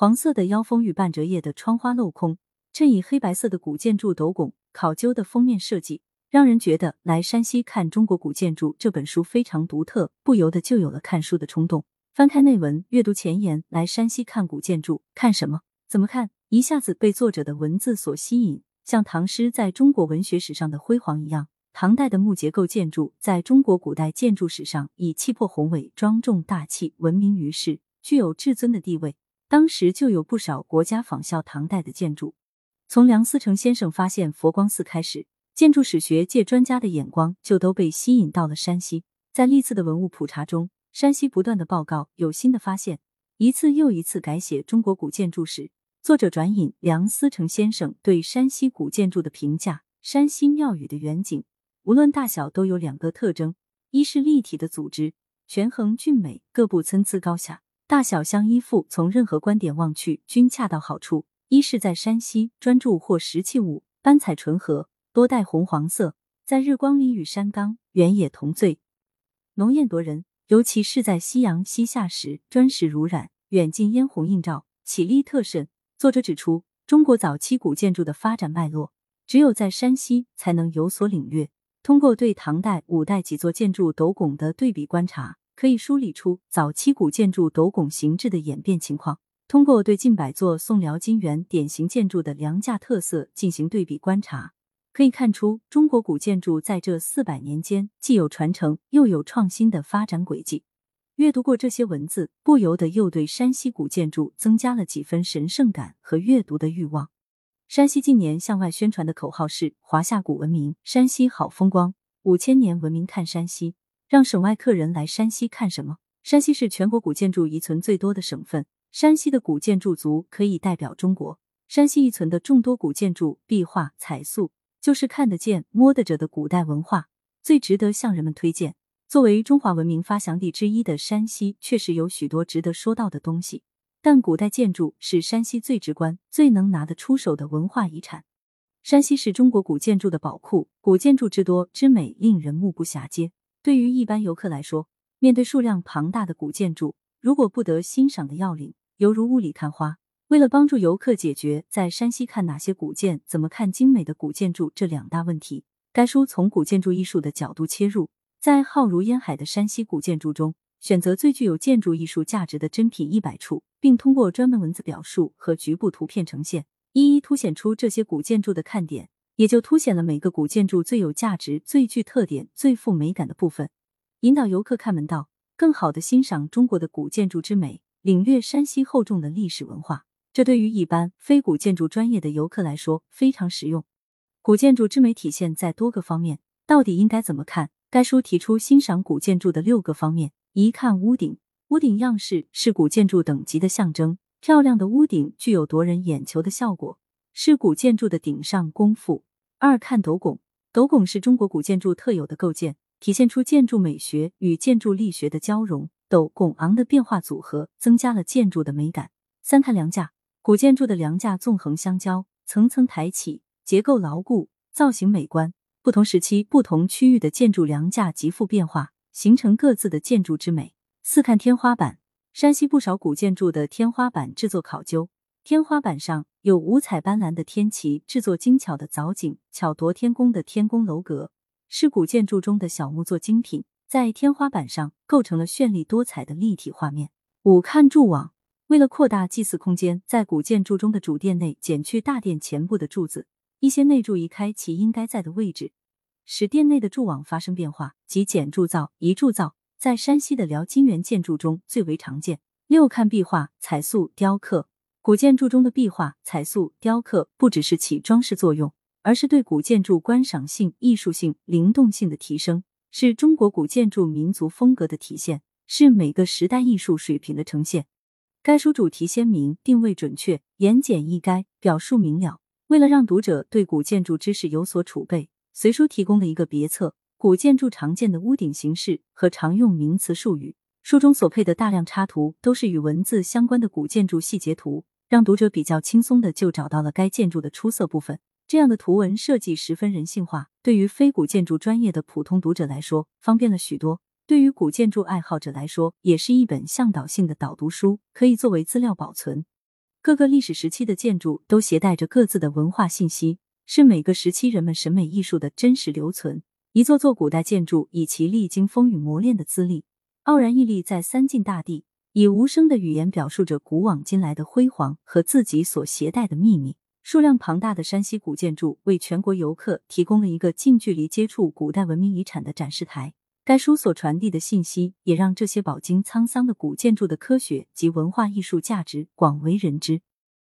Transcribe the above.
黄色的腰封与半折页的窗花镂空，衬以黑白色的古建筑斗拱，考究的封面设计，让人觉得来山西看中国古建筑这本书非常独特，不由得就有了看书的冲动。翻开内文，阅读前言：来山西看古建筑，看什么？怎么看？一下子被作者的文字所吸引，像唐诗在中国文学史上的辉煌一样。唐代的木结构建筑在中国古代建筑史上以气魄宏伟、庄重大气闻名于世，具有至尊的地位。当时就有不少国家仿效唐代的建筑。从梁思成先生发现佛光寺开始，建筑史学界专家的眼光就都被吸引到了山西。在历次的文物普查中，山西不断的报告有新的发现，一次又一次改写中国古建筑史。作者转引梁思成先生对山西古建筑的评价：山西庙宇的远景，无论大小都有两个特征：一是立体的组织，权衡俊美，各部参差高下。大小相依附，从任何观点望去均恰到好处。一是在山西，专注或石器物，斑彩纯和，多带红黄色，在日光里与山冈原野同醉，浓艳夺人。尤其是在夕阳西下时，砖石如染，远近嫣红映照，绮丽特甚。作者指出，中国早期古建筑的发展脉络，只有在山西才能有所领略。通过对唐代、五代几座建筑斗拱的对比观察。可以梳理出早期古建筑斗拱形制的演变情况。通过对近百座宋辽金元典型建筑的梁架特色进行对比观察，可以看出中国古建筑在这四百年间既有传承又有创新的发展轨迹。阅读过这些文字，不由得又对山西古建筑增加了几分神圣感和阅读的欲望。山西近年向外宣传的口号是“华夏古文明，山西好风光，五千年文明看山西”。让省外客人来山西看什么？山西是全国古建筑遗存最多的省份，山西的古建筑族可以代表中国。山西遗存的众多古建筑、壁画、彩塑，就是看得见、摸得着的古代文化，最值得向人们推荐。作为中华文明发祥地之一的山西，确实有许多值得说到的东西。但古代建筑是山西最直观、最能拿得出手的文化遗产。山西是中国古建筑的宝库，古建筑之多之美，令人目不暇接。对于一般游客来说，面对数量庞大的古建筑，如果不得欣赏的要领，犹如雾里看花。为了帮助游客解决在山西看哪些古建、怎么看精美的古建筑这两大问题，该书从古建筑艺术的角度切入，在浩如烟海的山西古建筑中，选择最具有建筑艺术价值的珍品一百处，并通过专门文字表述和局部图片呈现，一一凸显出这些古建筑的看点。也就凸显了每个古建筑最有价值、最具特点、最富美感的部分，引导游客看门道，更好的欣赏中国的古建筑之美，领略山西厚重的历史文化。这对于一般非古建筑专业的游客来说非常实用。古建筑之美体现在多个方面，到底应该怎么看？该书提出欣赏古建筑的六个方面：一看屋顶，屋顶样式是古建筑等级的象征，漂亮的屋顶具有夺人眼球的效果，是古建筑的顶上功夫。二看斗拱，斗拱是中国古建筑特有的构件，体现出建筑美学与建筑力学的交融。斗拱昂的变化组合，增加了建筑的美感。三看梁架，古建筑的梁架纵横相交，层层抬起，结构牢固，造型美观。不同时期、不同区域的建筑梁架极富变化，形成各自的建筑之美。四看天花板，山西不少古建筑的天花板制作考究。天花板上有五彩斑斓的天旗，制作精巧的藻井，巧夺天工的天宫楼阁是古建筑中的小木作精品，在天花板上构成了绚丽多彩的立体画面。五看柱网，为了扩大祭祀空间，在古建筑中的主殿内减去大殿前部的柱子，一些内柱移开其应该在的位置，使殿内的柱网发生变化，即剪铸造、移铸造，在山西的辽金元建筑中最为常见。六看壁画、彩塑、雕刻。古建筑中的壁画、彩塑、雕刻不只是起装饰作用，而是对古建筑观赏性、艺术性、灵动性的提升，是中国古建筑民族风格的体现，是每个时代艺术水平的呈现。该书主题鲜明，定位准确，言简意赅，表述明了。为了让读者对古建筑知识有所储备，随书提供了一个别册《古建筑常见的屋顶形式和常用名词术语》。书中所配的大量插图都是与文字相关的古建筑细节图。让读者比较轻松的就找到了该建筑的出色部分。这样的图文设计十分人性化，对于非古建筑专业的普通读者来说，方便了许多。对于古建筑爱好者来说，也是一本向导性的导读书，可以作为资料保存。各个历史时期的建筑都携带着各自的文化信息，是每个时期人们审美艺术的真实留存。一座座古代建筑以其历经风雨磨练的资历，傲然屹立在三晋大地，以无声的语言表述着古往今来的辉煌和自己所携带的秘密。数量庞大的山西古建筑为全国游客提供了一个近距离接触古代文明遗产的展示台。该书所传递的信息，也让这些饱经沧桑的古建筑的科学及文化艺术价值广为人知。